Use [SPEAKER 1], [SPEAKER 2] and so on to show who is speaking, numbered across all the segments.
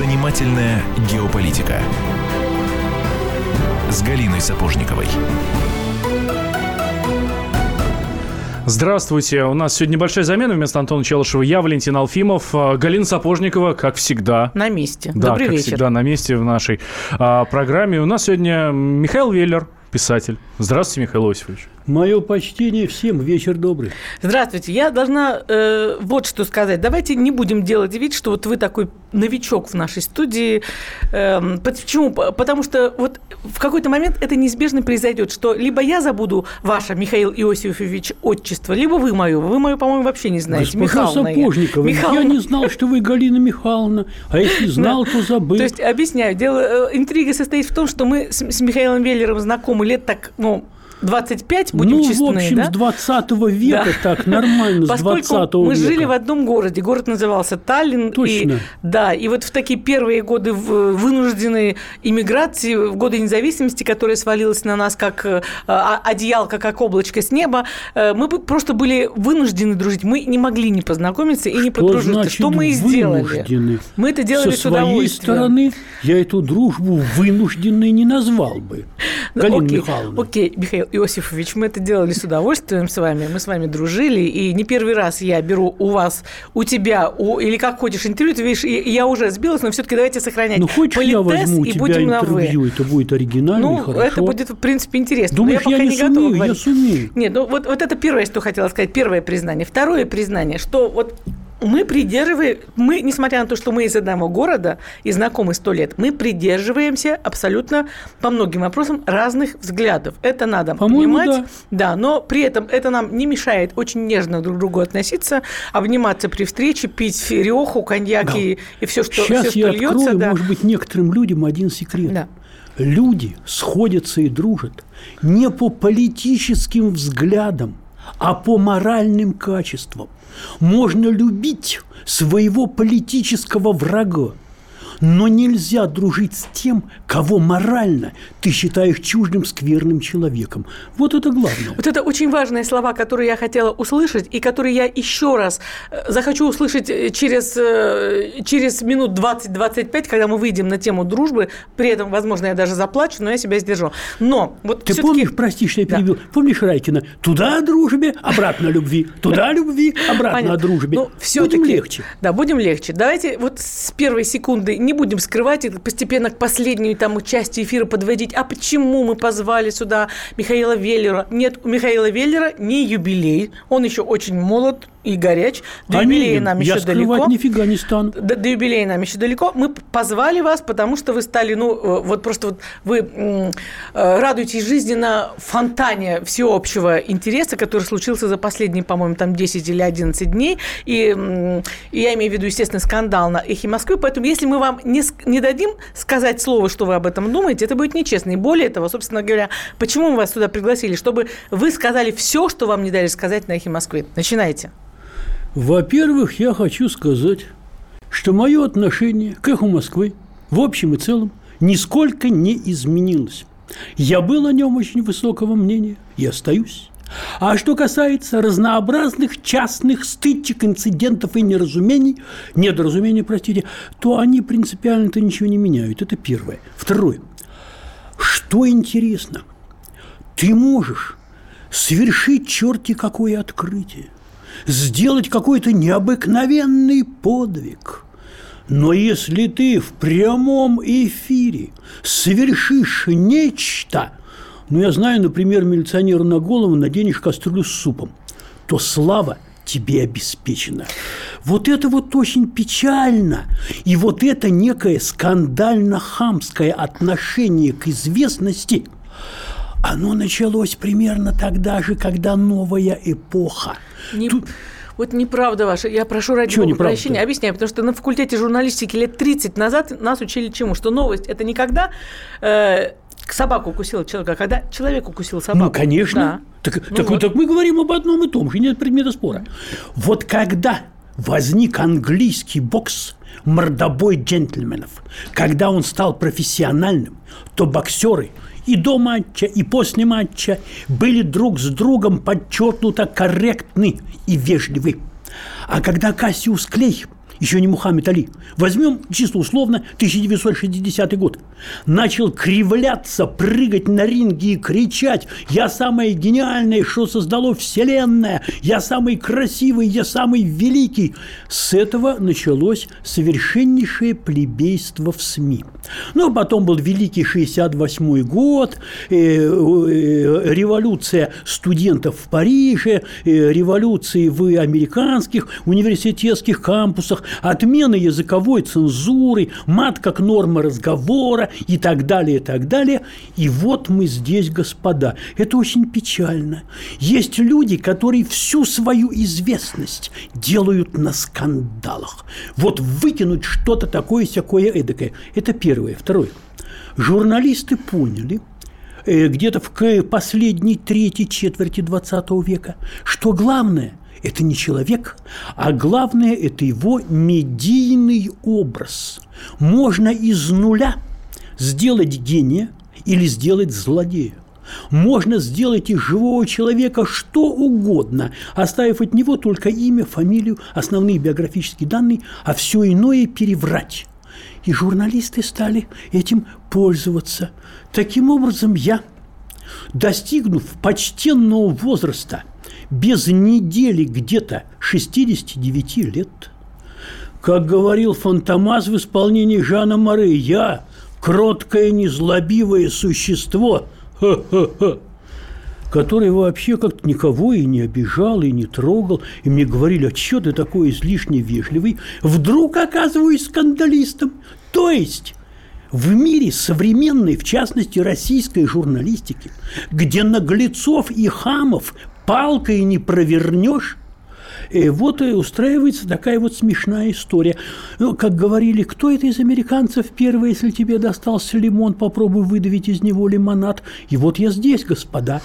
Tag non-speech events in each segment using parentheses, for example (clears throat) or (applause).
[SPEAKER 1] Занимательная геополитика с Галиной Сапожниковой.
[SPEAKER 2] Здравствуйте. У нас сегодня небольшая замена. Вместо Антона Челышева я, Валентин Алфимов. А, Галина Сапожникова, как всегда.
[SPEAKER 3] На месте.
[SPEAKER 2] Да,
[SPEAKER 3] Добрый
[SPEAKER 2] как
[SPEAKER 3] вечер.
[SPEAKER 2] всегда, на месте в нашей а, программе. У нас сегодня Михаил Веллер, писатель. Здравствуйте, Михаил Иосифович.
[SPEAKER 4] Мое почтение всем. Вечер добрый.
[SPEAKER 3] Здравствуйте. Я должна э, вот что сказать. Давайте не будем делать вид, что вот вы такой новичок в нашей студии. Эм, почему? Потому что вот в какой-то момент это неизбежно произойдет, что либо я забуду ваше, Михаил Иосифович, отчество, либо вы мое. Вы мое, по-моему, вообще не знаете.
[SPEAKER 4] Госпожа
[SPEAKER 3] Михайловна я.
[SPEAKER 4] Сапожникова, я
[SPEAKER 3] Михайловна.
[SPEAKER 4] не знал, что вы Галина Михайловна. А если знал, то забыл.
[SPEAKER 3] То есть, объясняю, дело, э, интрига состоит в том, что мы с, с Михаилом Веллером знакомы лет так, ну, 25, будем
[SPEAKER 4] ну,
[SPEAKER 3] честны,
[SPEAKER 4] в общем,
[SPEAKER 3] да?
[SPEAKER 4] с 20 века
[SPEAKER 3] Да.
[SPEAKER 4] так, нормально, с 20 (laughs)
[SPEAKER 3] Поскольку мы
[SPEAKER 4] века.
[SPEAKER 3] жили в одном городе, город назывался Таллин.
[SPEAKER 4] Точно.
[SPEAKER 3] И, да, и вот в такие первые годы в- вынужденной иммиграции, в годы независимости, которая свалилась на нас как э, а- одеялко, как облачко с неба, э, мы просто были вынуждены дружить. Мы не могли не познакомиться и не подружиться. что мы и сделали.
[SPEAKER 4] вынуждены?
[SPEAKER 3] Мы это делали
[SPEAKER 4] Со
[SPEAKER 3] с
[SPEAKER 4] своей
[SPEAKER 3] удовольствием.
[SPEAKER 4] стороны я эту дружбу вынужденной не назвал бы. Галина
[SPEAKER 3] окей,
[SPEAKER 4] Михайловна.
[SPEAKER 3] Окей, Михаил Иосифович, мы это делали с удовольствием с вами. Мы с вами дружили. И не первый раз я беру у вас, у тебя, у, или как хочешь интервью. Ты видишь, я, я уже сбилась, но все-таки давайте сохранять
[SPEAKER 4] Ну, хочешь, я возьму
[SPEAKER 3] и
[SPEAKER 4] тебя
[SPEAKER 3] будем на «вы».
[SPEAKER 4] интервью, это будет оригинально и
[SPEAKER 3] Ну,
[SPEAKER 4] хорошо.
[SPEAKER 3] это будет, в принципе, интересно. Но
[SPEAKER 4] Думаешь,
[SPEAKER 3] я,
[SPEAKER 4] я,
[SPEAKER 3] пока
[SPEAKER 4] не
[SPEAKER 3] готова
[SPEAKER 4] сумею? Я
[SPEAKER 3] говорить.
[SPEAKER 4] сумею.
[SPEAKER 3] Нет, ну вот, вот это первое, что хотела сказать, первое признание. Второе признание, что вот мы придерживаем, мы, несмотря на то, что мы из одного города и знакомы сто лет, мы придерживаемся абсолютно по многим вопросам разных взглядов. Это надо
[SPEAKER 4] По-моему,
[SPEAKER 3] понимать.
[SPEAKER 4] да.
[SPEAKER 3] Да, но при этом это нам не мешает очень нежно друг к другу относиться, обниматься при встрече, пить реху, коньяк
[SPEAKER 4] Да.
[SPEAKER 3] и, и все, что,
[SPEAKER 4] Сейчас
[SPEAKER 3] все, что
[SPEAKER 4] я
[SPEAKER 3] льется.
[SPEAKER 4] открою,
[SPEAKER 3] да.
[SPEAKER 4] может быть, некоторым людям один секрет.
[SPEAKER 3] Да.
[SPEAKER 4] Люди сходятся и дружат не по политическим взглядам, а по моральным качествам. Можно любить своего политического врага, но нельзя дружить с тем, кого морально ты считаешь чуждым, скверным человеком. Вот это главное.
[SPEAKER 3] Вот это очень важные слова, которые я хотела услышать, и которые я еще раз э, захочу услышать э, через, э, через минут 20-25, когда мы выйдем на тему дружбы. При этом, возможно, я даже заплачу, но я себя сдержу. Но вот
[SPEAKER 4] Ты помнишь, прости, что я
[SPEAKER 3] Да.
[SPEAKER 4] перебил, помнишь Райкина? Туда о дружбе, обратно о любви. Туда о любви, обратно
[SPEAKER 3] Понятно.
[SPEAKER 4] о дружбе.
[SPEAKER 3] Ну, всё-таки-
[SPEAKER 4] Будем легче.
[SPEAKER 3] Да, будем легче. Давайте вот с первой секунды не будем скрывать и постепенно к последней там части эфира подводить. А почему мы позвали сюда Михаила Веллера? Нет, у Михаила Веллера не юбилей. Он еще очень молод и горяч. До
[SPEAKER 4] А
[SPEAKER 3] юбилея
[SPEAKER 4] не,
[SPEAKER 3] нам
[SPEAKER 4] я
[SPEAKER 3] еще далеко.
[SPEAKER 4] нифига не стану.
[SPEAKER 3] До, до юбилея нам еще далеко. Мы позвали вас, потому что вы стали, ну, э, вот просто вот вы э, радуетесь жизни на фонтане всеобщего интереса, который случился за последние, по-моему, там 10 или 11 дней. И, и я имею в виду, естественно, скандал на «Эхе Москвы». Поэтому если мы вам не, не дадим сказать слово, что вы об этом думаете, это будет нечестно. И более того, собственно говоря, почему мы вас сюда пригласили? Чтобы вы сказали все, что вам не дали сказать на «Эхе Москвы». Начинайте.
[SPEAKER 4] Во-первых, я хочу сказать, что мое отношение к эху Москвы в общем и целом нисколько не изменилось. Я был о нем очень высокого мнения и остаюсь. А что касается разнообразных частных стычек, инцидентов и неразумений, недоразумений, простите, то они принципиально-то ничего не меняют. Это первое. Второе. Что интересно, ты можешь совершить черти какое открытие, сделать какой-то необыкновенный подвиг. Но если ты в прямом эфире совершишь нечто, ну, я знаю, например, милиционеру на голову наденешь кастрюлю с супом, то слава тебе обеспечена. Вот это вот очень печально. И вот это некое скандально-хамское отношение к известности, оно началось примерно тогда же, когда новая эпоха.
[SPEAKER 3] Не-
[SPEAKER 4] Тут-
[SPEAKER 3] Вот неправда ваша. Я прошу ради
[SPEAKER 4] Чего
[SPEAKER 3] бога прощения. Объясняю, потому что на факультете журналистики лет 30 назад нас учили чему? Что новость – это не когда э, собаку укусил человека, а когда человек укусил собаку.
[SPEAKER 4] Ну, конечно.
[SPEAKER 3] Да.
[SPEAKER 4] Так,
[SPEAKER 3] Ну
[SPEAKER 4] так,
[SPEAKER 3] вот.
[SPEAKER 4] так мы говорим об одном и том же, нет предмета спора. Вот когда возник английский бокс мордобой джентльменов, когда он стал профессиональным, то боксеры и до матча, и после матча были друг с другом подчеркнуто корректны и вежливы. А когда Кассиус Клей еще не Мухаммед Али, возьмем чисто условно 1960 год, начал кривляться, прыгать на ринге и кричать «Я самое гениальное, что создало Вселенная! Я самый красивый, я самый великий!» С этого началось совершеннейшее плебейство в СМИ. Ну, а потом был великий 68 год, э, э, революция студентов в Париже, э, революции в американских университетских кампусах, отмена языковой цензуры, мат как норма разговора и так далее, и так далее. И вот мы здесь, господа. Это очень печально. Есть люди, которые всю свою известность делают на скандалах. Вот выкинуть что-то такое, всякое эдакое. Это первое. Второе. Журналисты поняли, э, где-то в последней трети четверти 20 века, что главное это не человек, а главное – это его медийный образ. Можно из нуля сделать гения или сделать злодея. Можно сделать из живого человека что угодно, оставив от него только имя, фамилию, основные биографические данные, а все иное переврать. И журналисты стали этим пользоваться. Таким образом, я, достигнув почтенного возраста – без недели где-то 69 лет. Как говорил Фантомас в исполнении Жана Море, я кроткое, незлобивое существо, ха-ха-ха, который вообще как-то никого и не обижал, и не трогал. И мне говорили, а что ты такой излишне вежливый? Вдруг оказываюсь скандалистом. То есть в мире современной, в частности, российской журналистики, где наглецов и хамов палкой не провернешь. И вот и устраивается такая вот смешная история. Ну, как говорили, кто это из американцев первый, если тебе достался лимон, попробуй выдавить из него лимонад. И вот я здесь, господа.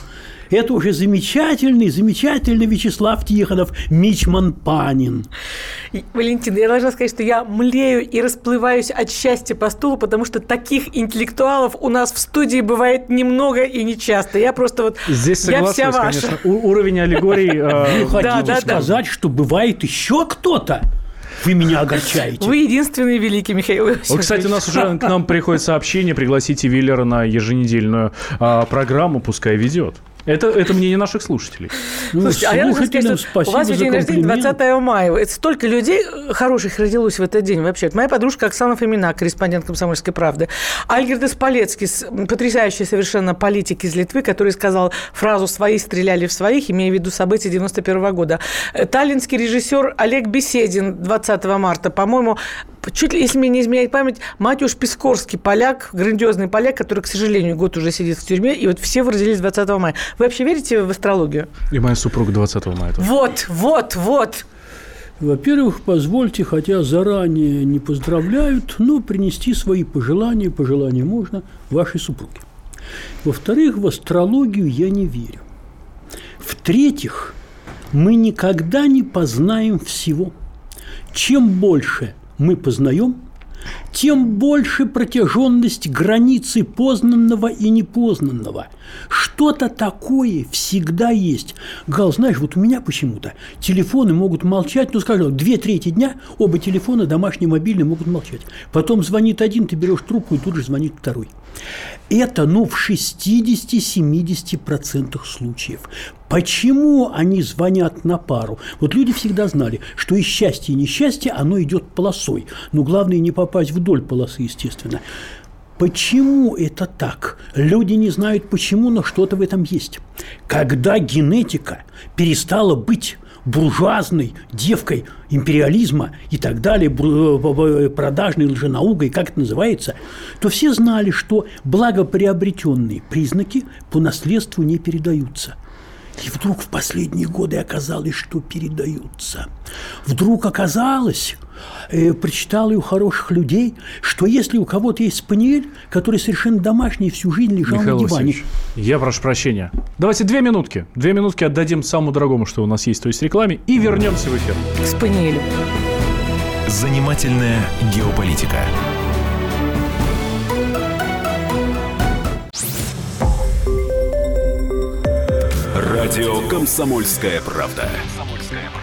[SPEAKER 4] Это уже замечательный, замечательный Вячеслав Тихонов, Мичман Панин.
[SPEAKER 3] Валентина, я должна сказать, что я млею и расплываюсь от счастья по стулу, потому что таких интеллектуалов у нас в студии бывает немного и нечасто. Я просто вот...
[SPEAKER 2] Здесь соглашусь, я вся ваша. конечно. У- уровень аллегорий...
[SPEAKER 4] Э, Вы (laughs) хотите сказать, что бывает еще кто-то? Вы меня огорчаете.
[SPEAKER 3] Вы единственный великий, Михаил Иосифович.
[SPEAKER 2] Кстати, у нас уже к нам приходит сообщение, пригласите Виллера на еженедельную а, программу, пускай ведет. Это, это мнение наших слушателей.
[SPEAKER 3] Ну, Слушайте, а я должна сказать, что у вас день рождения 20 мая. Это столько людей хороших родилось в этот день вообще. Моя подружка Оксана Фомина, корреспондент «Комсомольской правды». Альгердес Полецкий, потрясающий совершенно политик из Литвы, который сказал фразу «свои стреляли в своих», имея в виду события 91 года. Таллинский режиссер Олег Беседин 20 марта, по-моему, чуть ли, если мне не изменяет память, Матюш Пискорский, поляк, грандиозный поляк, который, к сожалению, год уже сидит в тюрьме, и вот все вы родились 20 мая. Вы вообще верите в астрологию?
[SPEAKER 2] И моя супруга 20 мая.
[SPEAKER 3] Тоже. Вот, вот, вот.
[SPEAKER 4] Во-первых, позвольте, хотя заранее не поздравляют, но принести свои пожелания, пожелания можно, вашей супруге. Во-вторых, в астрологию я не верю. В-третьих, мы никогда не познаем всего. Чем больше мы познаем, тем больше протяженность границы познанного и непознанного. Что-то такое всегда есть. Гал, знаешь, вот у меня почему-то телефоны могут молчать, ну, скажем, две трети дня оба телефона, домашний, мобильный, могут молчать. Потом звонит один, ты берешь трубку, и тут же звонит второй. Это, ну, в 60-70% случаев. Почему они звонят на пару? Вот люди всегда знали, что и счастье, и несчастье, оно идет полосой. Но главное не попасть вдоль полосы, естественно. Почему это так? Люди не знают почему, но что-то в этом есть. Когда генетика перестала быть буржуазной девкой империализма и так далее, э, продажной лженаукой, как это называется, то все знали, что благоприобретенные признаки по наследству не передаются. И вдруг в последние годы оказалось, что передаются. Вдруг оказалось, э, прочитал и у хороших людей, что если у кого-то есть спаниель, который совершенно домашний, всю жизнь лежал Михаил на диване. Васильевич,
[SPEAKER 2] я прошу прощения. Давайте две минутки. Две минутки отдадим самому дорогому, что у нас есть, то есть рекламе, и вернемся в эфир.
[SPEAKER 3] К спаниелю.
[SPEAKER 1] Занимательная геополитика.
[SPEAKER 5] Радио «Комсомольская правда».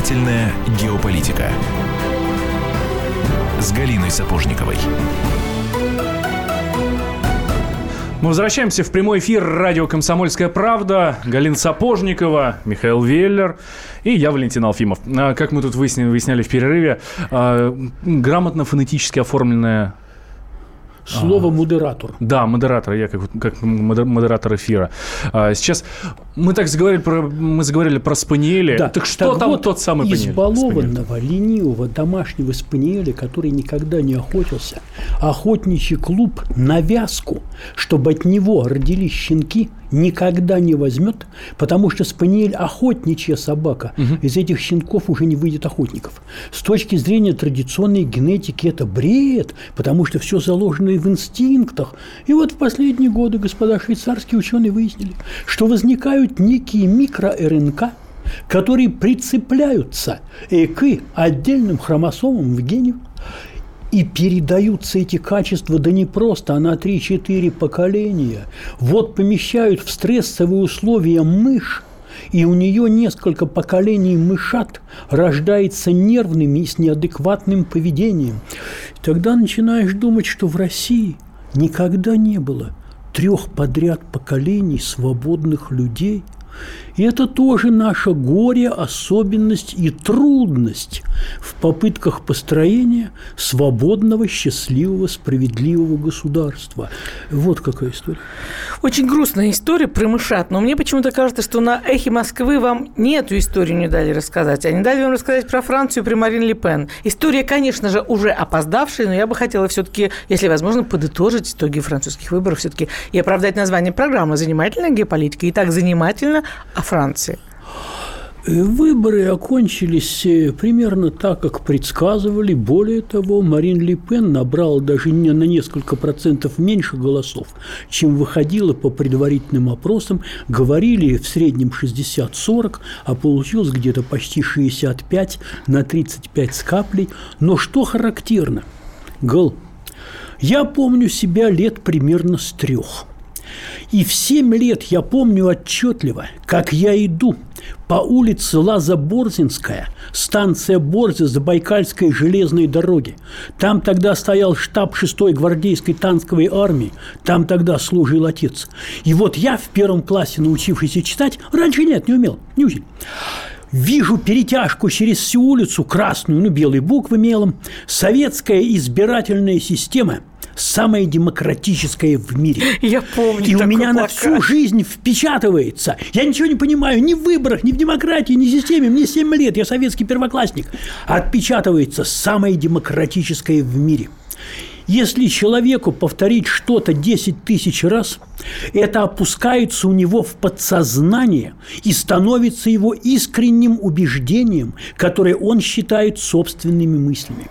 [SPEAKER 1] Занимательная геополитика с Галиной Сапожниковой.
[SPEAKER 2] Мы возвращаемся в прямой эфир радио «Комсомольская правда». Галина Сапожникова, Михаил Веллер и я, Валентин Алфимов. А, Как мы тут выяснили, выясняли в перерыве, а, грамотно фонетически оформленная
[SPEAKER 4] Слово «модератор».
[SPEAKER 2] Да, модератор, я как, как модер- модератор эфира. А, сейчас мы так заговорили про, мы заговорили про спаниели.
[SPEAKER 4] Да,
[SPEAKER 2] так что там
[SPEAKER 4] вот
[SPEAKER 2] тот самый спаниель? спаниель?
[SPEAKER 4] избалованного, ленивого домашнего спаниеля, который никогда не охотился, охотничий клуб на вязку, чтобы от него родились щенки, никогда не возьмет, потому что спаниель – охотничья собака. Из этих щенков уже не выйдет охотников. С точки зрения традиционной генетики это бред, потому что все заложено и в инстинктах. И вот в последние годы господа швейцарские ученые выяснили, что возникают некие микро-РНК, которые прицепляются э, к отдельным хромосомам в гене, и передаются эти качества, да не просто, а на 3-4 поколения. Вот помещают в стрессовые условия мышь, и у нее несколько поколений мышат рождается нервными и с неадекватным поведением. Тогда начинаешь думать, что в России никогда не было трех подряд поколений свободных людей – и это тоже наше горе, особенность и трудность в попытках построения свободного, счастливого, справедливого государства. Вот какая история.
[SPEAKER 3] Очень грустная история про мышат, но мне почему-то кажется, что на «Эхе Москвы» вам не эту историю не дали рассказать, а не дали вам рассказать про Францию, про Марин Ле Пен. История, конечно же, уже опоздавшая, но я бы хотела все-таки, если возможно, подытожить итоги французских выборов все-таки и оправдать название программы «Занимательная геополитика». И так занимательно о Франции.
[SPEAKER 4] Э, Выборы окончились э, примерно так, как предсказывали. Более того, Марин Ле Пен набрал даже не на несколько процентов меньше голосов, чем выходило по предварительным опросам. Говорили в среднем 60-40, а получилось где-то почти 65 на 35 с каплей. Но что характерно? Гол. Я помню себя лет примерно с трех. И в семь лет я помню отчетливо, как я иду по улице Лаза-Борзинская, станция Борза Забайкальской железной дороги. Там тогда стоял штаб 6-й гвардейской танковой армии, там тогда служил отец. И вот я в первом классе, научившийся читать, раньше нет, не умел, не учил, Вижу перетяжку через всю улицу, красную, ну, белые буквы мелом. Советская избирательная система самая демократическая в мире.
[SPEAKER 3] Я помню
[SPEAKER 4] И у меня на
[SPEAKER 3] плакат.
[SPEAKER 4] всю жизнь впечатывается. Я ничего не понимаю ни в выборах, ни в демократии, ни в системе. Мне 7 лет, я советский первоклассник. Отпечатывается самое демократическое в мире. Если человеку повторить что-то 10 тысяч раз, это опускается у него в подсознание и становится его искренним убеждением, которое он считает собственными мыслями.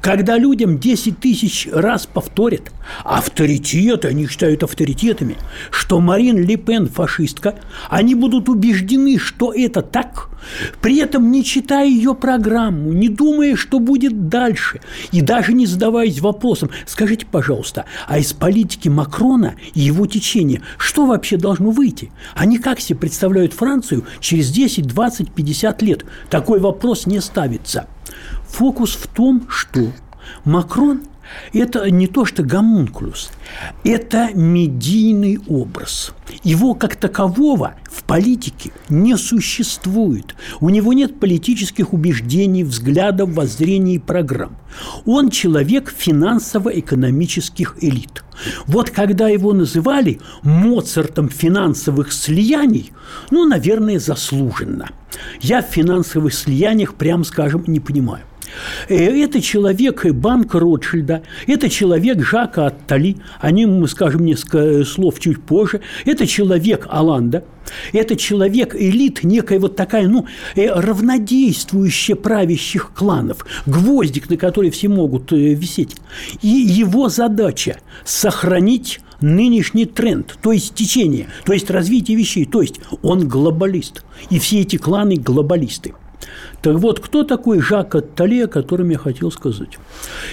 [SPEAKER 4] Когда людям 10 тысяч раз повторят авторитеты, они считают авторитетами, что Марин Ле Пен фашистка, они будут убеждены, что это так, при этом не читая ее программу, не думая, что будет дальше, и даже не задаваясь вопросом, скажите, пожалуйста, а из политики Макрона и его течения что вообще должно выйти? Они как себе представляют Францию через 10, 20, 50 лет? Такой вопрос не ставится. Фокус в том, что Макрон – это не то что гомункулус, это медийный образ. Его как такового в политике не существует. У него нет политических убеждений, взглядов, воззрений и программ. Он человек финансово-экономических элит. Вот когда его называли Моцартом финансовых слияний, ну, наверное, заслуженно. Я в финансовых слияниях, прям скажем, не понимаю. Э, Это человек банка Ротшильда, это человек Жака Аттали, о нем мы скажем несколько слов чуть позже, это человек Аланда, это человек элит, некая вот такая, ну, э, равнодействующая правящих кланов, гвоздик, на который все могут э, висеть. И его задача – сохранить нынешний тренд, то есть течение, то есть развитие вещей, то есть он глобалист. И все эти кланы – глобалисты. Так вот, кто такой Жак Аттале, о котором я хотел сказать?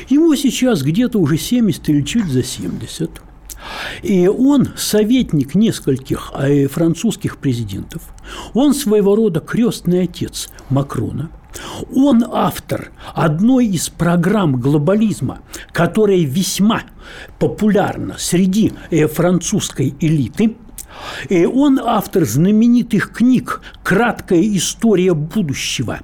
[SPEAKER 4] Ему сейчас где-то уже 70 или чуть за 70. И он советник нескольких э, французских президентов. Он своего рода крестный отец Макрона. Он автор одной из программ глобализма, которая весьма популярна среди э, французской элиты – и он автор знаменитых книг «Краткая история будущего».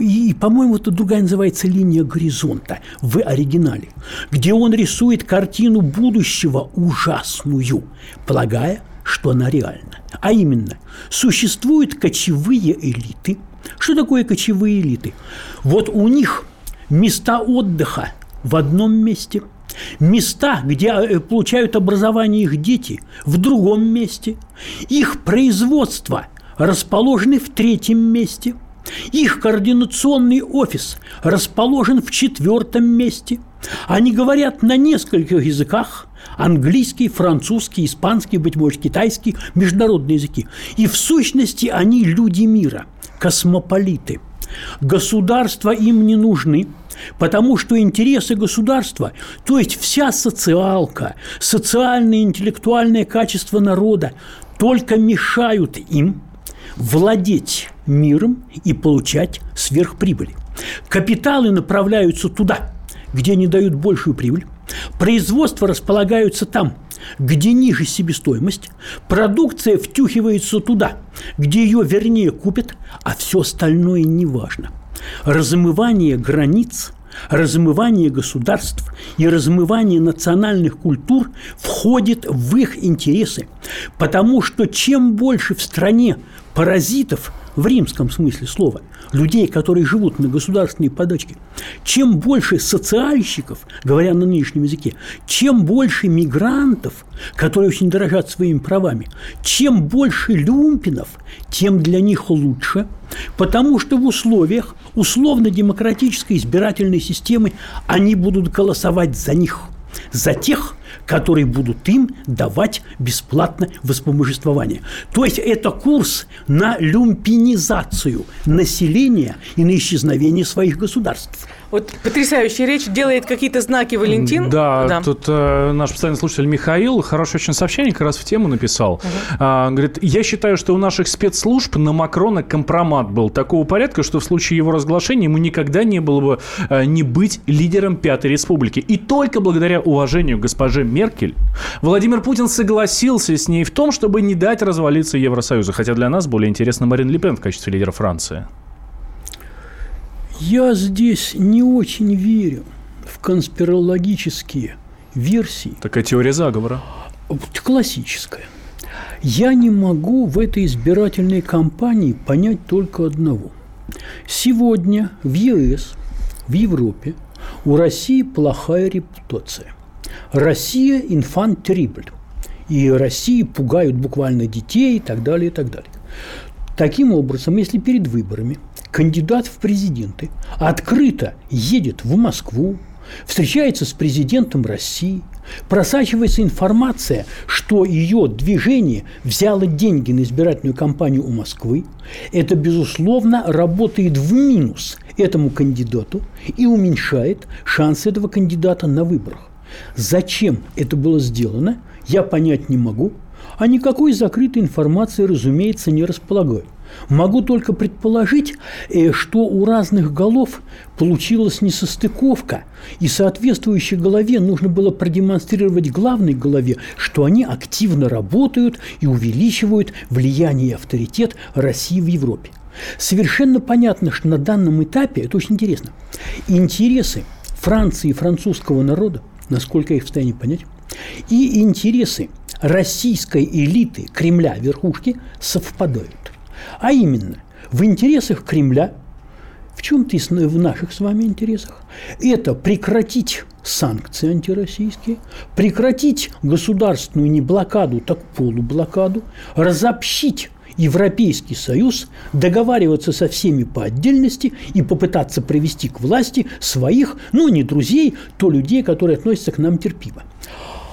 [SPEAKER 4] И, по-моему, это другая называется «Линия горизонта» в оригинале, где он рисует картину будущего ужасную, полагая, что она реальна. А именно, существуют кочевые элиты. Что такое кочевые элиты? Вот у них места отдыха в одном месте – Места, где э, получают образование их дети, в другом месте. Их производство расположены в третьем месте. Их координационный офис расположен в четвертом месте. Они говорят на нескольких языках – английский, французский, испанский, быть может, китайский, международные языки. И в сущности они люди мира, космополиты. Государства им не нужны – Потому что интересы государства, то есть вся социалка, социальное и интеллектуальное качество народа только мешают им владеть миром и получать сверхприбыли. Капиталы направляются туда, где они дают большую прибыль. Производства располагаются там, где ниже себестоимость, продукция втюхивается туда, где ее вернее купят, а все остальное не важно – размывание границ, размывание государств и размывание национальных культур входит в их интересы, потому что чем больше в стране паразитов в римском смысле слова, людей, которые живут на государственной подачке, чем больше социальщиков, говоря на нынешнем языке, чем больше мигрантов, которые очень дорожат своими правами, чем больше люмпинов, тем для них лучше, потому что в условиях условно-демократической избирательной системы они будут голосовать за них, за тех, которые будут им давать бесплатно воспомоществование. То есть это курс на люмпинизацию населения и на исчезновение своих государств.
[SPEAKER 3] Вот потрясающая речь, делает какие-то знаки Валентин.
[SPEAKER 2] Да, да. тут э, наш постоянный слушатель Михаил хорошее очень сообщение как раз в тему написал. Угу. А, говорит, я считаю, что у наших спецслужб на Макрона компромат был такого порядка, что в случае его разглашения ему никогда не было бы э, не быть лидером Пятой Республики. И только благодаря уважению госпожи Меркель Владимир Путин согласился с ней в том, чтобы не дать развалиться Евросоюзу. Хотя для нас более интересно Марин Ле Пен в качестве лидера Франции.
[SPEAKER 4] Я здесь не очень верю в конспирологические версии.
[SPEAKER 2] Такая теория заговора.
[SPEAKER 4] Классическая. Я не могу в этой избирательной кампании понять только одного. Сегодня в ЕС, в Европе у России плохая репутация. Россия – инфант террибль. И России пугают буквально детей и так далее, и так далее. Таким образом, если перед выборами кандидат в президенты открыто едет в Москву, встречается с президентом России, просачивается информация, что ее движение взяло деньги на избирательную кампанию у Москвы, это, безусловно, работает в минус этому кандидату и уменьшает шансы этого кандидата на выборах. Зачем это было сделано, я понять не могу, а никакой закрытой информации, разумеется, не располагаю. Могу только предположить, э, что у разных голов получилась несостыковка, и соответствующей голове нужно было продемонстрировать главной голове, что они активно работают и увеличивают влияние и авторитет России в Европе. Совершенно понятно, что на данном этапе, это очень интересно, интересы Франции и французского народа, насколько их в состоянии понять, и интересы российской элиты Кремля, верхушки, совпадают. А именно, в интересах Кремля, в чем-то в наших с вами интересах. Это прекратить санкции антироссийские, прекратить государственную не блокаду, так полублокаду, разобщить Европейский Союз, договариваться со всеми по отдельности и попытаться привести к власти своих, ну, не друзей, то людей, которые относятся к нам терпимо.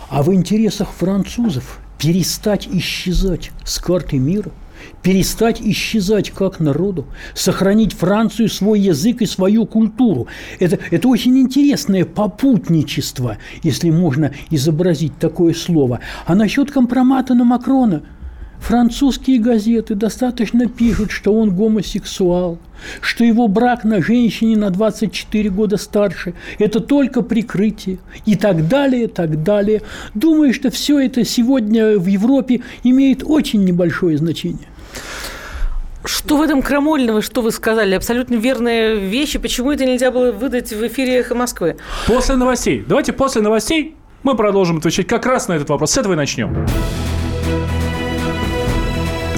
[SPEAKER 4] А в интересах французов перестать исчезать с карты мира – перестать исчезать как народу, сохранить Францию, свой язык и свою культуру. Это, это очень интересное попутничество, если можно изобразить такое слово. А насчет компромата на Макрона – Французские газеты достаточно пишут, что он гомосексуал, что его брак на женщине на 24 года старше – это только прикрытие и так далее, и так далее. Думаю, что все это сегодня в Европе имеет очень небольшое значение.
[SPEAKER 3] Что в этом крамольного, что вы сказали? Абсолютно верные вещи. Почему это нельзя было выдать в эфире «Эхо Москвы»?
[SPEAKER 2] После новостей. Давайте после новостей мы продолжим отвечать как раз на этот вопрос. С этого и начнем.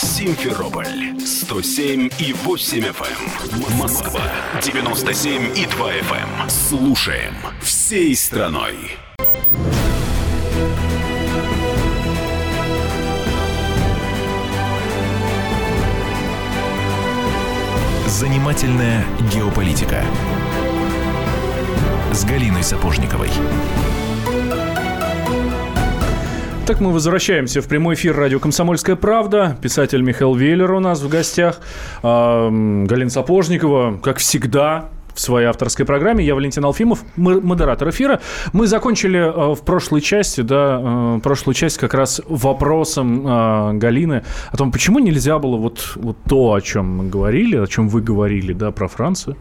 [SPEAKER 5] Симферополь 107 и 8 FM. Москва 97 и 2 FM. Слушаем всей страной.
[SPEAKER 1] Занимательная геополитика с Галиной Сапожниковой.
[SPEAKER 2] Так мы возвращаемся в прямой эфир радио «Комсомольская правда». Писатель Михаил Веллер у нас в гостях. Галина Сапожникова, как всегда, в своей авторской программе. Я Валентин Алфимов, модератор эфира. Мы закончили э, в прошлой части, да, э, прошлую часть как раз вопросом э, Галины о том, почему нельзя было вот, вот то, о чем мы говорили, о чем вы говорили, да, про Францию,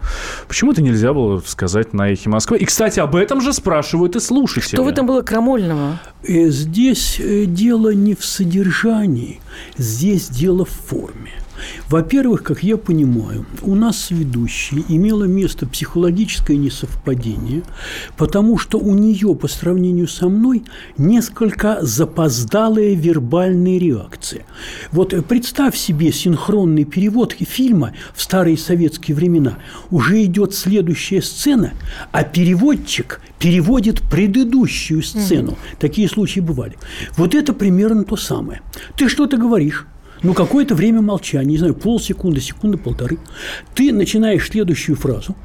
[SPEAKER 2] почему это нельзя было сказать на эхе Москвы. И, кстати, об этом же спрашивают и слушатели.
[SPEAKER 3] Что в этом было крамольного?
[SPEAKER 4] Здесь дело не в содержании, здесь дело в форме. Во-первых, как я понимаю, у нас с ведущей имело место психологическое несовпадение, потому что у нее по сравнению со мной несколько запоздалая вербальная реакция. Вот представь себе синхронный перевод фильма в старые советские времена. Уже идет следующая сцена, а переводчик переводит предыдущую сцену. Угу. Такие случаи бывали. Вот это примерно то самое. Ты что-то говоришь, ну, какое-то время молчания, не знаю, полсекунды, секунды, полторы, ты начинаешь следующую фразу,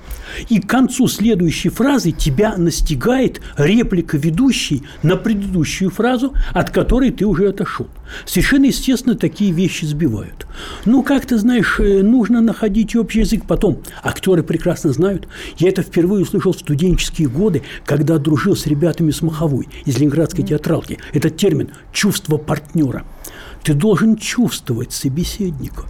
[SPEAKER 4] и к концу следующей фразы тебя настигает реплика ведущей на предыдущую фразу, от которой ты уже отошел. Совершенно естественно, такие вещи сбивают. Ну, как ты знаешь, э, нужно находить общий язык потом. Актеры прекрасно знают. Я это впервые услышал в студенческие годы, когда дружил с ребятами с Маховой из Ленинградской театралки. Этот термин «чувство партнера». Ты должен чувствовать собеседника.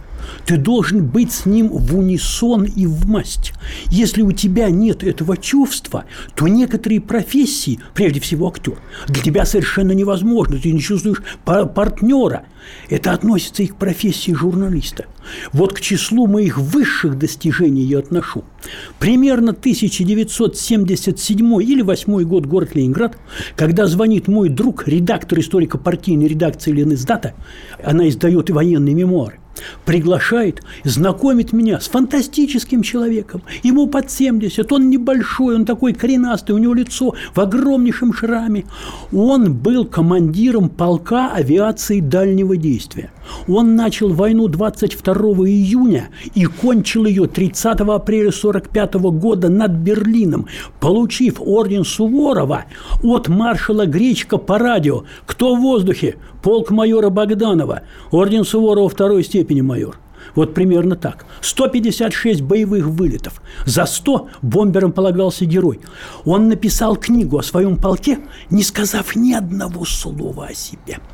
[SPEAKER 4] Ты должен быть с ним в унисон и в масть. Если у тебя нет этого чувства, то некоторые профессии, прежде всего актер, для тебя совершенно невозможно. Ты не чувствуешь партнера. Это относится и к профессии журналиста. Вот к числу моих высших достижений я отношу. Примерно 1977 или 8 год город Ленинград, когда звонит мой друг, редактор историко-партийной редакции Лениздата, она издает и военные мемуары, приглашает, знакомит меня с фантастическим человеком. Ему под 70, он небольшой, он такой коренастый, у него лицо в огромнейшем шраме. Он был командиром полка авиации дальнего действия. Он начал войну 22 июня и кончил ее 30 апреля 1945 года над Берлином, получив орден Суворова от маршала Гречка по радио «Кто в воздухе? Полк майора Богданова. Орден Суворова второй степени майор». Вот примерно так. 156 боевых вылетов. За 100 бомбером полагался герой. Он написал книгу о своем полке, не сказав ни одного слова о себе –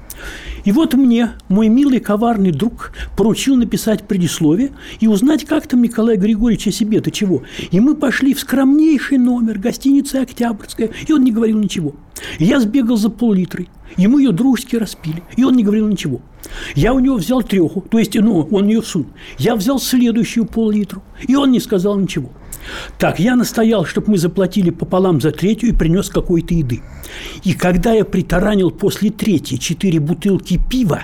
[SPEAKER 4] И вот мне мой милый коварный друг поручил написать предисловие и узнать, как там Николай Григорьевич о себе-то чего. И мы пошли в скромнейший номер гостиницы «Октябрьская», и он не говорил ничего. Я сбегал за пол-литрой, ему ее дружески распили, и он не говорил ничего. Я у него взял треху, то есть, ну, он ее всунул. Я взял следующую пол-литру, и он не сказал ничего. Так, я настоял, чтобы мы заплатили пополам за третью и принес какой-то еды. И когда я притаранил после третьей четыре бутылки пива,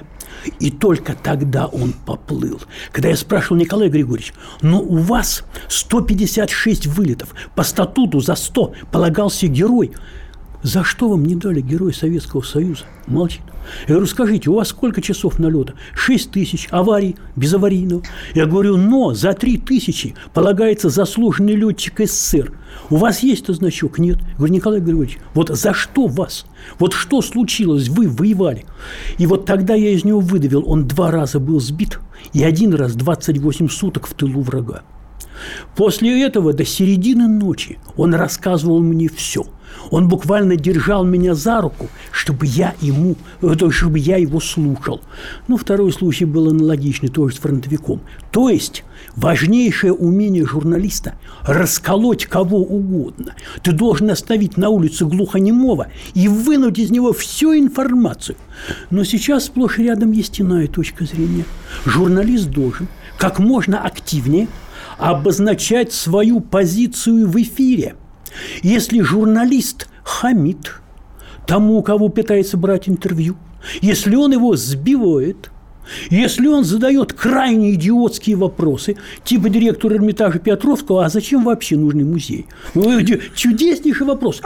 [SPEAKER 4] и только тогда он поплыл. Когда я спрашивал Николай Григорьевич, ну у вас 156 вылетов, по статуту за 100 полагался герой. За что вам не дали Герой Советского Союза? Молчит. Я говорю, скажите, у вас сколько часов налета? 6 тысяч, аварий, без аварийного. Я говорю, но за 3 тысячи полагается заслуженный летчик СССР. У вас есть этот значок? Нет. Я говорю, Николай Григорьевич, вот за что вас? Вот что случилось? Вы воевали. И вот тогда я из него выдавил, он два раза был сбит, и один раз 28 суток в тылу врага. После этого до середины ночи он рассказывал мне все. Он буквально держал меня за руку, чтобы я ему, чтобы я его слушал. Ну, второй случай был аналогичный, тоже с фронтовиком. То есть важнейшее умение журналиста – расколоть кого угодно. Ты должен оставить на улице глухонемого и вынуть из него всю информацию. Но сейчас сплошь и рядом есть иная точка зрения. Журналист должен как можно активнее обозначать свою позицию в эфире – если журналист хамит тому, у кого пытается брать интервью, если он его сбивает, если он задает крайне идиотские вопросы, типа директор Эрмитажа Петровского, а зачем вообще нужный музей? Ну, чудеснейший вопрос.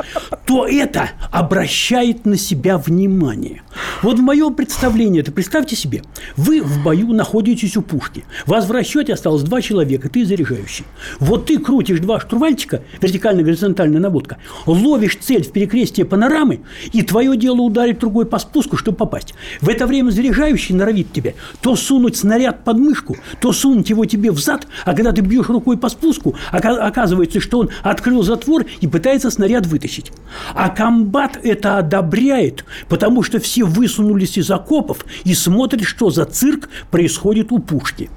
[SPEAKER 4] То это обращает на себя внимание. Вот в моем представлении, это представьте себе, вы в бою находитесь у пушки, вас в расчете осталось два человека, ты заряжающий. Вот ты крутишь два штурвальчика, вертикально-горизонтальная наводка, ловишь цель в перекрестие панорамы, и твое дело ударить другой по спуску, чтобы попасть. В это время заряжающий норовит тебя тебе то сунуть снаряд под мышку, то сунуть его тебе в зад, а когда ты бьешь рукой по спуску, оказывается, что он открыл затвор и пытается снаряд вытащить. А комбат это одобряет, потому что все высунулись из окопов и смотрят, что за цирк происходит у пушки.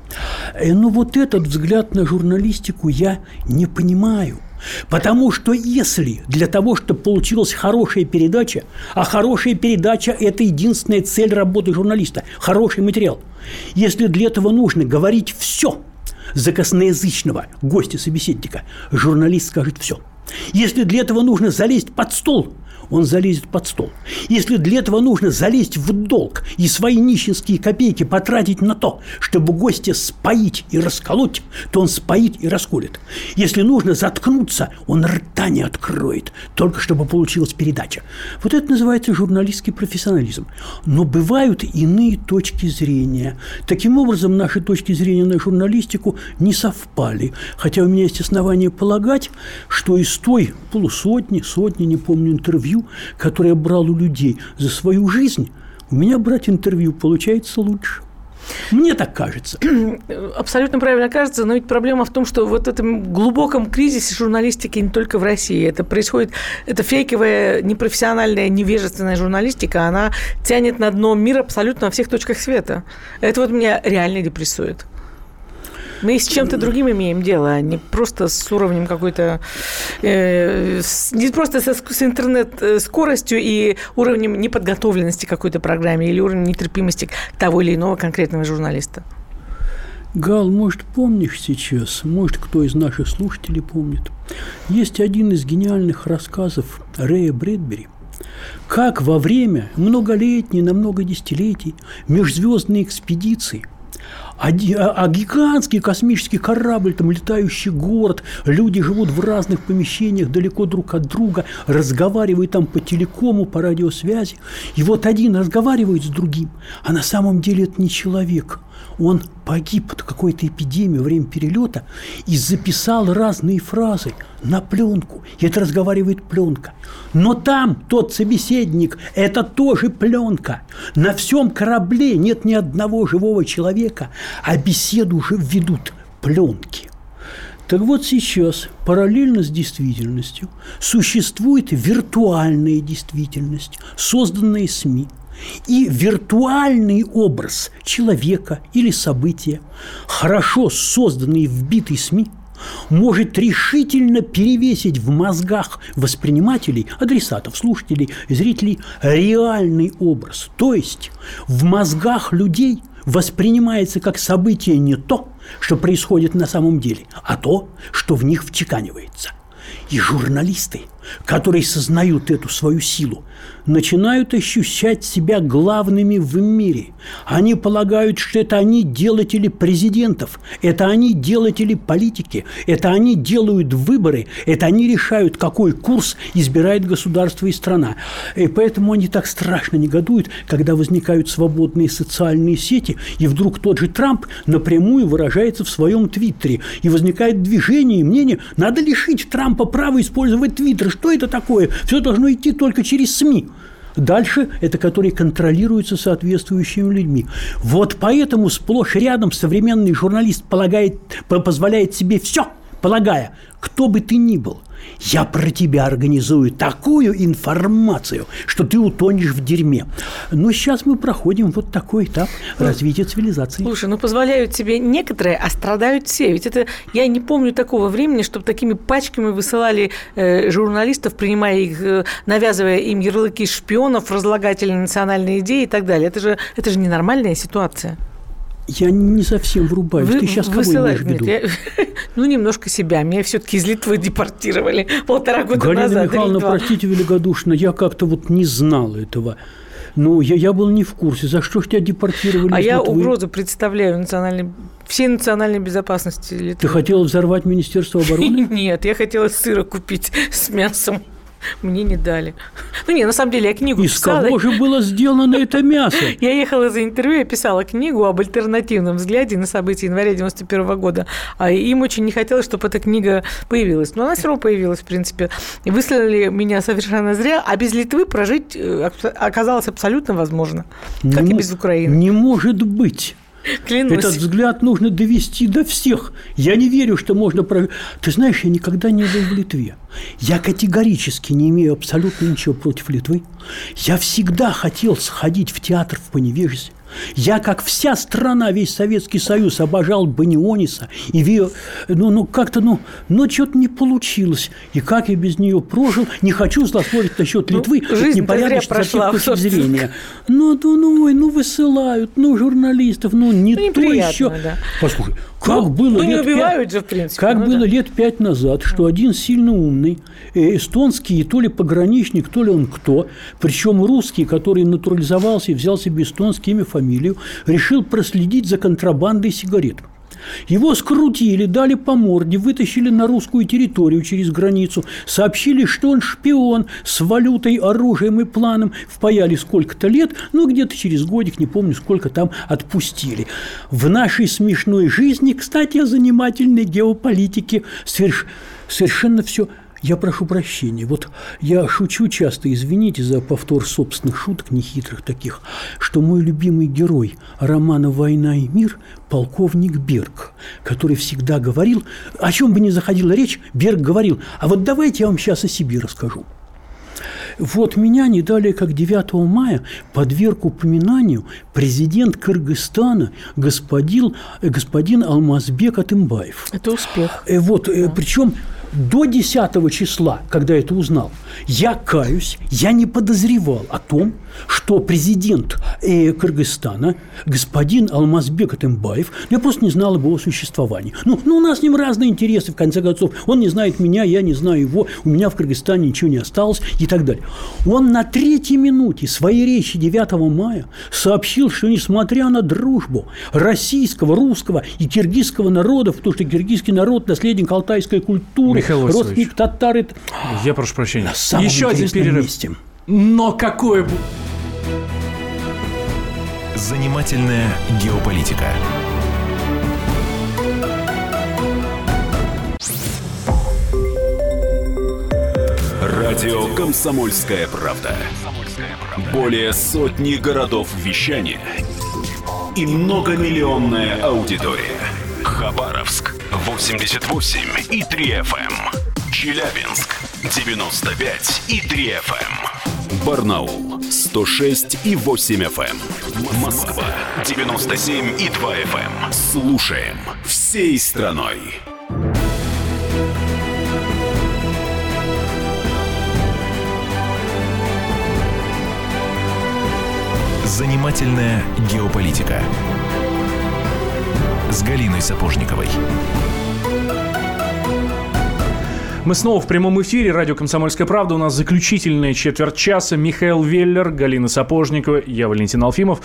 [SPEAKER 4] Э, ну вот этот взгляд на журналистику я не понимаю – Потому что если для того, чтобы получилась хорошая передача, а хорошая передача – это единственная цель работы журналиста – хороший материал. Если для этого нужно говорить все за гостя-собеседника, журналист скажет все. Если для этого нужно залезть под стол, он залезет под стол. Если для этого нужно залезть в долг и свои нищенские копейки потратить на то, чтобы гостя споить и расколоть, то он споит и расколет. Если нужно заткнуться, он рта не откроет, только чтобы получилась передача. Вот это называется журналистский профессионализм. Но бывают иные точки зрения. Таким образом, наши точки зрения на журналистику не совпали. Хотя у меня есть основания полагать, что из той полусотни, сотни, не помню, интервью, интервью, я брал у людей за свою жизнь, у меня брать интервью получается лучше. Мне так кажется. (clears throat)
[SPEAKER 3] Абсолютно правильно кажется, но ведь проблема в том, что вот в этом глубоком кризисе журналистики не только в России. Это происходит, это фейковая, непрофессиональная, невежественная журналистика, она тянет на дно мира абсолютно во всех точках света. Это вот меня реально депрессует. Мы с чем-то другим имеем дело, а не просто с уровнем какой-то... Э, не просто со, с интернет-скоростью и уровнем неподготовленности какой-то программе или уровнем нетерпимости того или иного конкретного журналиста.
[SPEAKER 4] Гал, может, помнишь сейчас, может, кто из наших слушателей помнит, есть один из гениальных рассказов Рэя Брэдбери, как во время многолетней, на много десятилетий межзвездной экспедиции а, а, гигантский космический корабль, там летающий город, люди живут в разных помещениях далеко друг от друга, разговаривают там по телекому, по радиосвязи. И вот один разговаривает с другим, а на самом деле это не человек – он погиб от какой-то эпидемии во время перелета и записал разные фразы на пленку. И это разговаривает пленка. Но там тот собеседник – это тоже пленка. На всем корабле нет ни одного живого человека, а беседу уже ведут пленки. Так вот сейчас, параллельно с действительностью, существует виртуальная действительность, созданная СМИ – И виртуальный образ человека или события, хорошо созданный и вбитый СМИ, может решительно перевесить в мозгах воспринимателей, адресатов, слушателей, зрителей реальный образ. То есть в мозгах людей воспринимается как событие не то, что происходит на самом деле, а то, что в них вчеканивается. И журналисты, которые сознают эту свою силу, начинают ощущать себя главными в мире. Они полагают, что это они делатели президентов, это они делатели политики, это они делают выборы, это они решают, какой курс избирает государство и страна. И поэтому они так страшно негодуют, когда возникают свободные социальные сети, и вдруг тот же Трамп напрямую выражается в своем твиттере, и возникает движение и мнение, надо лишить Трампа права использовать твиттер. Что это такое? Все должно идти только через СМИ. Дальше это которые контролируются соответствующими людьми. Вот поэтому сплошь рядом современный журналист полагает, позволяет себе все, полагая, кто бы ты ни был – я про тебя организую такую информацию, что ты утонешь в дерьме. Но сейчас мы проходим вот такой этап развития цивилизации.
[SPEAKER 3] Слушай, ну позволяют себе некоторые, а страдают все. Ведь это я не помню такого времени, чтобы такими пачками высылали э, журналистов, принимая их, э, навязывая им ярлыки шпионов, разлагателей национальной идеи и так далее. Это же, это же ненормальная ситуация.
[SPEAKER 4] Я не совсем врубаюсь. Вы, Ты сейчас кого имеешь в виду?
[SPEAKER 3] Нет, я, (laughs) ну, немножко себя. Меня все-таки из Литвы депортировали (laughs) полтора года
[SPEAKER 4] Галина
[SPEAKER 3] назад.
[SPEAKER 4] Галина Михайловна, простите великодушно, я как-то вот не знал этого. Ну, я, я был не в курсе. За что ж тебя депортировали
[SPEAKER 3] А я
[SPEAKER 4] Литвы?
[SPEAKER 3] угрозу представляю национальной, всей национальной безопасности Литвы.
[SPEAKER 4] Ты хотела взорвать Министерство обороны? (laughs)
[SPEAKER 3] Нет, я хотела сыра купить с мясом. (laughs) Мне не дали. Ну, не, на самом деле, я книгу
[SPEAKER 4] Из
[SPEAKER 3] писала.
[SPEAKER 4] кого же было сделано это (laughs) мясо?
[SPEAKER 3] Я ехала за интервью, я писала книгу об альтернативном взгляде на события января 91 года. А им очень не хотелось, чтобы эта книга появилась. Но она все равно появилась, в принципе. И выслали меня совершенно зря. А без Литвы прожить э, оказалось абсолютно возможно. Как
[SPEAKER 4] Не
[SPEAKER 3] и
[SPEAKER 4] мо-
[SPEAKER 3] без Украины.
[SPEAKER 4] Не может быть. (laughs)
[SPEAKER 3] Клянусь.
[SPEAKER 4] Этот взгляд нужно довести до всех. Я не верю, что можно... Про... Ты знаешь, я никогда не был в Литве. Я категорически не имею абсолютно ничего против Литвы. Я всегда хотел сходить в театр в Поневежье. Я, как вся страна, весь Советский Союз, обожал Баниониса. И ве- ну, ну как-то, ну, но что-то не получилось. И как я без нее прожил, не хочу злословить насчет
[SPEAKER 3] Ну,
[SPEAKER 4] Литвы, это
[SPEAKER 3] жизнь-то
[SPEAKER 4] непорядочно
[SPEAKER 3] прошла, собственно.
[SPEAKER 4] зрения. Ну, ну, ну, ой, ну высылают, ну, журналистов, ну, не
[SPEAKER 3] Ну,
[SPEAKER 4] то еще.
[SPEAKER 3] да.
[SPEAKER 4] Послушай, как
[SPEAKER 3] Ну,
[SPEAKER 4] было
[SPEAKER 3] ну, не
[SPEAKER 4] лет
[SPEAKER 3] убивают
[SPEAKER 4] пять-
[SPEAKER 3] же, в принципе,
[SPEAKER 4] Как
[SPEAKER 3] ну
[SPEAKER 4] было
[SPEAKER 3] да.
[SPEAKER 4] лет пять назад, что один сильно умный э, эстонский то ли пограничник, то ли он кто, причем русский, который натурализовался и взял себе эстонское имя, фамилию, решил проследить за контрабандой сигарет. Его скрутили, дали по морде, вытащили на русскую территорию через границу, сообщили, что он шпион с валютой, оружием и планом, впаяли сколько-то лет, ну, где-то через годик, не помню, сколько там отпустили. В нашей смешной жизни, кстати, о занимательной геополитике соверш- совершенно все я прошу прощения. Вот я шучу часто, извините за повтор собственных шуток, нехитрых таких, что мой любимый герой романа «Война и мир» – полковник Берг, который всегда говорил, о чем бы ни заходила речь, Берг говорил, а вот давайте я вам сейчас о себе расскажу. Вот меня не далее, как 9 мая, подверг упоминанию президент Кыргызстана господин, э, господин Алмазбек Атымбаев.
[SPEAKER 3] Это успех.
[SPEAKER 4] Э, Вот, причем до 10 числа, когда это узнал, я каюсь, я не подозревал о том, что президент э, Кыргызстана, господин Алмазбек Атымбаев, я просто не знал об его существовании. Ну, ну, у нас с ним разные интересы, в конце концов. Он не знает меня, я не знаю его, у меня в Кыргызстане ничего не осталось и так далее. Он на третьей минуте своей речи 9 мая сообщил, что несмотря на дружбу российского, русского и киргизского народов, потому что киргизский народ – наследник алтайской культуры,
[SPEAKER 2] Михаил
[SPEAKER 4] родственник татар, это
[SPEAKER 2] Я прошу прощения.
[SPEAKER 4] на самом
[SPEAKER 2] Еще один перерыв.
[SPEAKER 4] месте.
[SPEAKER 2] Но какой... бу-
[SPEAKER 1] Занимательная геополитика.
[SPEAKER 5] Радио «Комсомольская правда». Более сотни городов вещания и многомиллионная аудитория. Хабаровск 88 и 3 FM. Челябинск 95 и 3 FM. Барнаул 106 и 8 FM. Москва 97 и 2 FM. Слушаем всей страной.
[SPEAKER 1] Занимательная геополитика с Галиной Сапожниковой.
[SPEAKER 2] Мы снова в прямом эфире. Радио «Комсомольская правда». У нас заключительная четверть часа. Михаил Веллер, Галина Сапожникова, я Валентин Алфимов.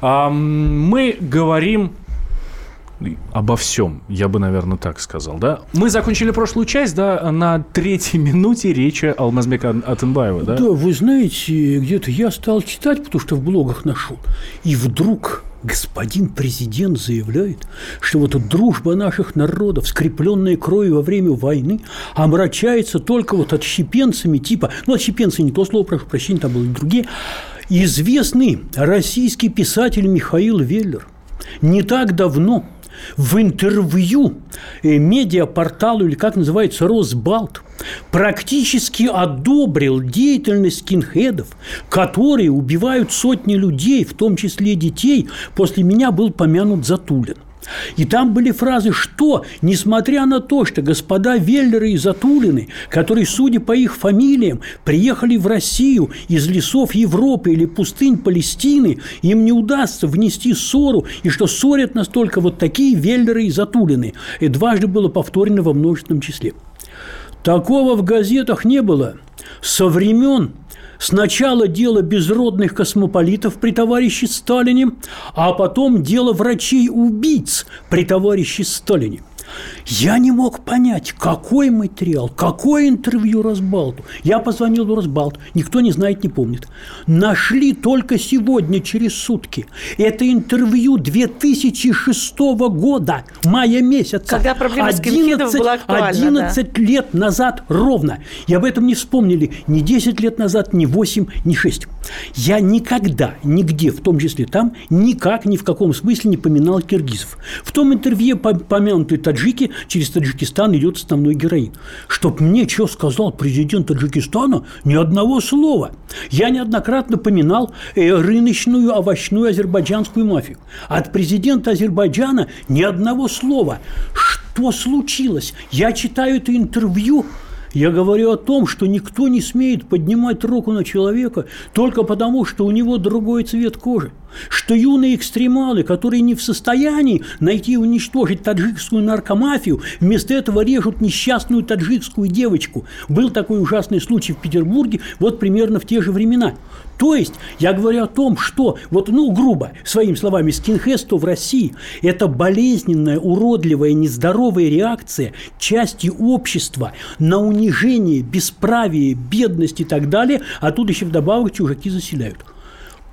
[SPEAKER 2] Мы говорим обо всем, я бы, наверное, так сказал, да? Мы закончили прошлую часть, да, на третьей минуте речи Алмазбека Атенбаева, да?
[SPEAKER 4] Да, вы знаете, где-то я стал читать, потому что в блогах нашел, и вдруг господин президент заявляет, что вот дружба наших народов, скрепленная кровью во время войны, омрачается только вот отщепенцами типа, ну, отщепенцы не то слово, прошу прощения, там были другие, известный российский писатель Михаил Веллер не так давно – в интервью э, медиапорталу, или как называется, Росбалт, практически одобрил деятельность скинхедов, которые убивают сотни людей, в том числе детей. После меня был помянут Затулин. И там были фразы, что, несмотря на то, что господа Веллеры и Затулины, которые, судя по их фамилиям, приехали в Россию из лесов Европы или пустынь Палестины, им не удастся внести ссору, и что ссорят настолько вот такие Веллеры и Затулины. И дважды было повторено во множественном числе. Такого в газетах не было со времен Сначала дело безродных космополитов при товарище Сталине, а потом дело врачей-убийц при товарище Сталине. Я не мог понять, какой материал, какое интервью Росбалту. Я позвонил в Росбалт, никто не знает, не помнит. Нашли только сегодня, через сутки. Это интервью 2006 года, мая месяца.
[SPEAKER 3] Когда проблема 11, была актуальна.
[SPEAKER 4] 11
[SPEAKER 3] да.
[SPEAKER 4] лет назад ровно. И об этом не вспомнили ни 10 лет назад, ни 8, ни 6. Я никогда, нигде, в том числе там, никак, ни в каком смысле не поминал киргизов. В том интервью помянутые таджики через Таджикистан идет основной героин. Чтоб мне что сказал президент Таджикистана, ни одного слова. Я неоднократно поминал э, рыночную овощную азербайджанскую мафию. От президента Азербайджана ни одного слова. Что случилось? Я читаю это интервью, я говорю о том, что никто не смеет поднимать руку на человека только потому, что у него другой цвет кожи что юные экстремалы, которые не в состоянии найти и уничтожить таджикскую наркомафию, вместо этого режут несчастную таджикскую девочку. Был такой ужасный случай в Петербурге, вот примерно в те же времена. То есть я говорю о том, что, вот, ну, грубо, своими словами, скинхедство в России – это болезненная, уродливая, нездоровая реакция части общества на унижение, бесправие, бедность и так далее, а тут еще вдобавок чужаки заселяют.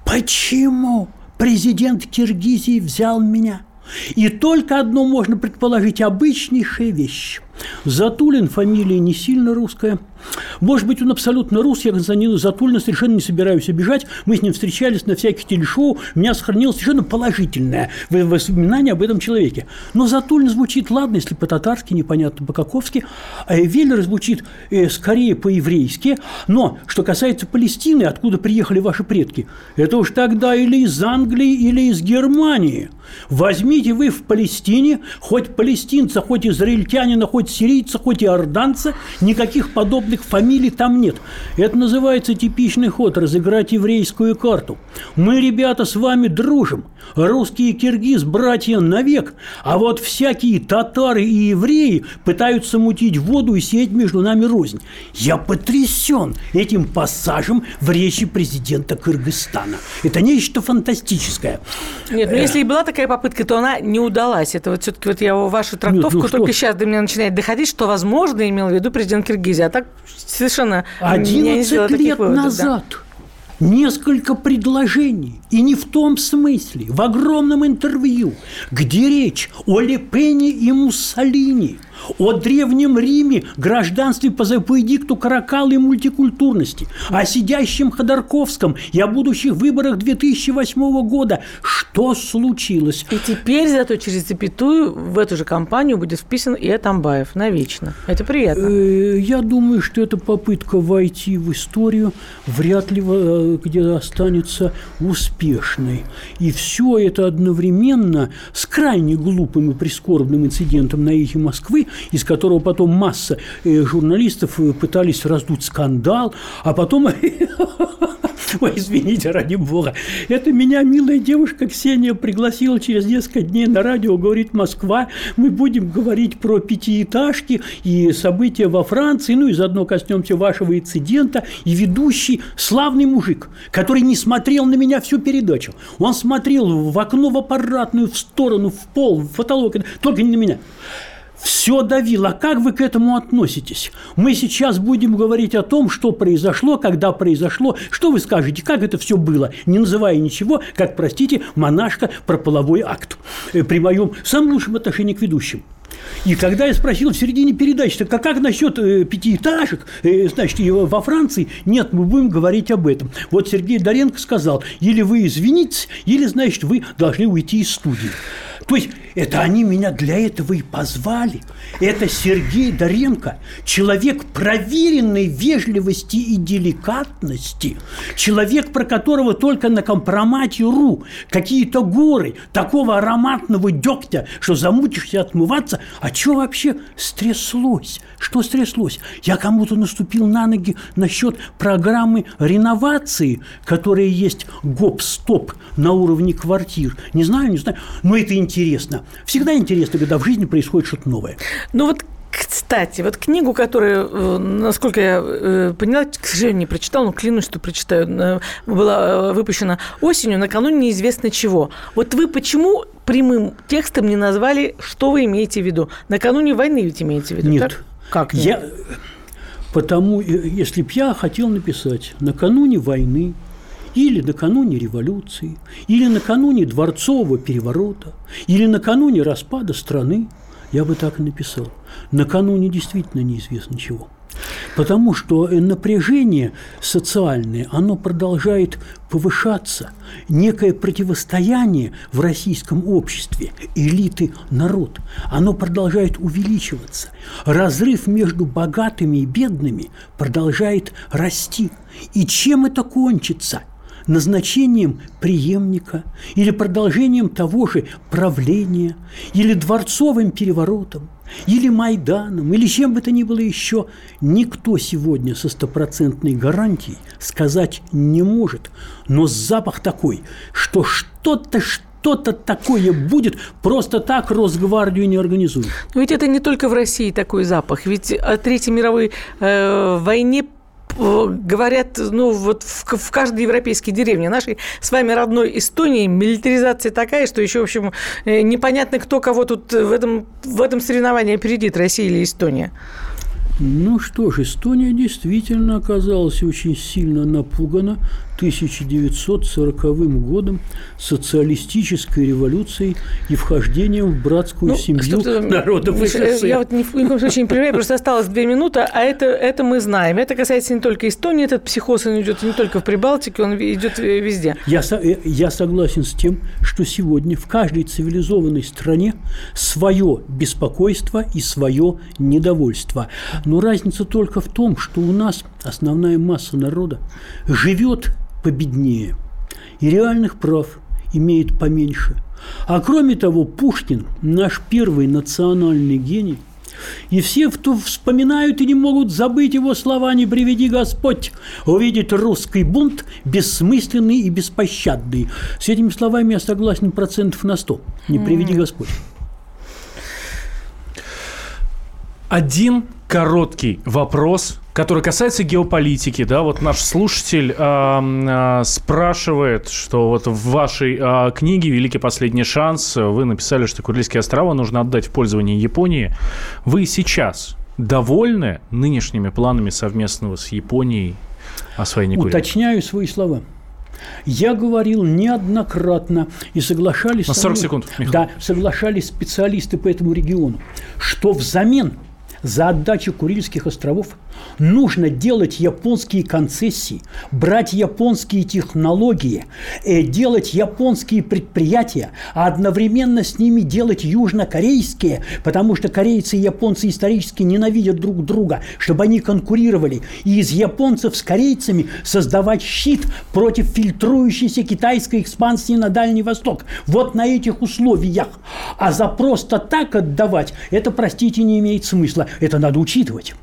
[SPEAKER 4] Почему президент Киргизии взял меня? И только одно можно предположить – обычнейшая вещь. Затулин фамилия не сильно русская. Может быть, он абсолютно рус, я Константину Затулина совершенно не собираюсь обижать. Мы с ним встречались на всяких телешоу, у меня сохранилось совершенно положительное воспоминание об этом человеке. Но Затулин звучит, ладно, если по-татарски, непонятно по-каковски, а Веллер звучит э, скорее по-еврейски. Но, что касается Палестины, откуда приехали ваши предки, это уж тогда или из Англии, или из Германии. Возьмите вы в Палестине хоть палестинца, хоть израильтянина, хоть хоть сирийца, хоть и орданца, никаких подобных фамилий там нет. Это называется типичный ход – разыграть еврейскую карту. Мы, ребята, с вами дружим. Русские и киргиз – братья навек. А вот всякие татары и евреи пытаются мутить воду и сеять между нами рознь. Я потрясен этим пассажем в речи президента Кыргызстана. Это нечто фантастическое.
[SPEAKER 3] Нет, ну если и была такая попытка, то она не удалась. Это вот все-таки вот я вашу трактовку Нет, ну только сейчас до меня начинает доходить, что, возможно, имел в виду президент Киргизии. А так совершенно
[SPEAKER 4] 11 лет выводов, назад да. несколько предложений, и не в том смысле, в огромном интервью, где речь о Лепене и Муссолини – о древнем Риме, гражданстве по, по эдикту Каракала и мультикультурности, о сидящем Ходорковском и о будущих выборах 2008 года. Что случилось?
[SPEAKER 3] И теперь зато через запятую в эту же компанию будет вписан и Атамбаев навечно. Это приятно.
[SPEAKER 4] Э, Я думаю, что это попытка войти в историю вряд ли э, где останется успешной. И все это одновременно с крайне глупым и прискорбным инцидентом на эхе Москвы, из которого потом масса э, журналистов э, пытались раздуть скандал, а потом... (laughs) Ой, извините, ради бога. Это меня милая девушка Ксения пригласила через несколько дней на радио, говорит, Москва, мы будем говорить про пятиэтажки и события во Франции, ну и заодно коснемся вашего инцидента. И ведущий славный мужик, который не смотрел на меня всю передачу. Он смотрел в окно, в аппаратную, в сторону, в пол, в потолок, только не на меня все давил. А как вы к этому относитесь? Мы сейчас будем говорить о том, что произошло, когда произошло. Что вы скажете, как это все было, не называя ничего, как, простите, монашка про половой акт э, при моем самом лучшем отношении к ведущим. И когда я спросил в середине передачи, так а как насчет э, пятиэтажек, э, значит, во Франции? Нет, мы будем говорить об этом. Вот Сергей Доренко сказал, или вы извинитесь, или, значит, вы должны уйти из студии. То есть это они меня для этого и позвали. Это Сергей Доренко, человек проверенной вежливости и деликатности, человек, про которого только на компромате.ру какие-то горы такого ароматного дегтя, что замучишься отмываться. А что вообще стряслось? Что стряслось? Я кому-то наступил на ноги насчет программы реновации, которая есть гоп-стоп на уровне квартир. Не знаю, не знаю, но это интересно. Всегда интересно, когда в жизни происходит что-то новое.
[SPEAKER 3] Ну вот кстати, вот книгу, которую, э, насколько я э, поняла, к сожалению, не прочитала, но клянусь, что прочитаю, э, была выпущена осенью, накануне неизвестно чего. Вот вы почему прямым текстом не назвали, что вы имеете в виду? Накануне войны ведь имеете в виду,
[SPEAKER 4] Нет.
[SPEAKER 3] так? Как нет?
[SPEAKER 4] Я... Потому, если б я хотел написать накануне войны, или накануне революции, или накануне дворцового переворота, или накануне распада страны, я бы так и написал. Накануне действительно неизвестно чего. Потому что напряжение социальное, оно продолжает повышаться. Некое противостояние в российском обществе, элиты, народ, оно продолжает увеличиваться. Разрыв между богатыми и бедными продолжает расти. И чем это кончится – назначением преемника или продолжением того же правления, или дворцовым переворотом, или Майданом, или чем бы то ни было еще, никто сегодня со стопроцентной гарантией сказать не может. Но запах такой, что что-то, что-то такое будет, просто так Росгвардию не организуют.
[SPEAKER 3] Но ведь это не только в России такой запах. Ведь о Третьей мировой э, войне говорят, ну, вот в, в каждой европейской деревне. Нашей с вами родной Эстонии милитаризация такая, что еще, в общем, э, непонятно, кто кого тут в этом, в этом соревновании опередит, Россия или Эстония.
[SPEAKER 4] Ну что ж, Эстония действительно оказалась очень сильно напугана 1940 годом, социалистической революцией и вхождением в братскую ну, семью народов
[SPEAKER 3] СССР. Я вот ни в коем случае не понимаю, просто осталось две минуты, а это, это мы знаем. Это касается не только Эстонии, этот психоз он идет не только в Прибалтике, он идет везде.
[SPEAKER 4] Я, э, я согласен с тем, что сегодня в каждой цивилизованной стране свое беспокойство и свое недовольство. Но разница только в том, что у нас основная масса народа живет победнее и реальных прав имеет поменьше. А кроме того, Пушкин, наш первый национальный гений, и все кто вспоминают и не могут забыть его слова «Не приведи Господь увидеть русский бунт, бессмысленный и беспощадный». С этими словами я согласен процентов на сто. «Не приведи Господь».
[SPEAKER 2] Один короткий вопрос, который касается геополитики. Да, вот наш слушатель э, э, спрашивает, что вот в вашей э, книге «Великий последний шанс» вы написали, что Курильские острова нужно отдать в пользование Японии. Вы сейчас довольны нынешними планами совместного с Японией освоения Курил?
[SPEAKER 4] Уточняю свои слова. Я говорил неоднократно и соглашались...
[SPEAKER 2] На
[SPEAKER 4] со
[SPEAKER 2] 40
[SPEAKER 4] мной-
[SPEAKER 2] секунд, Михаил.
[SPEAKER 4] Да, соглашались специалисты по этому региону, что взамен за отдачу Курильских островов нужно делать японские концессии, брать японские технологии, э, делать японские предприятия, а одновременно с ними делать южнокорейские, потому что корейцы и японцы исторически ненавидят друг друга, чтобы они конкурировали, и из японцев с корейцами создавать щит против фильтрующейся китайской экспансии на Дальний Восток. Вот на этих условиях. А за просто так отдавать, это, простите, не имеет смысла. Это надо учитывать.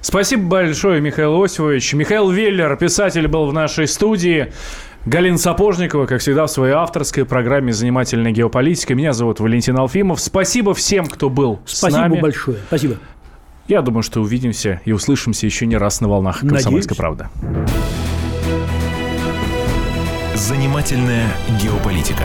[SPEAKER 2] Спасибо большое, Михаил Осипович. Михаил Веллер, писатель, был в нашей студии. Галина Сапожникова, как всегда, в своей авторской программе «Занимательная геополитика». Меня зовут Валентин Алфимов. Спасибо всем, кто был с
[SPEAKER 4] Спасибо
[SPEAKER 2] нами.
[SPEAKER 4] большое. Спасибо.
[SPEAKER 2] Я думаю, что увидимся и услышимся еще не раз на волнах «Комсомольской
[SPEAKER 4] Надеюсь.
[SPEAKER 2] правды».
[SPEAKER 1] Занимательная геополитика.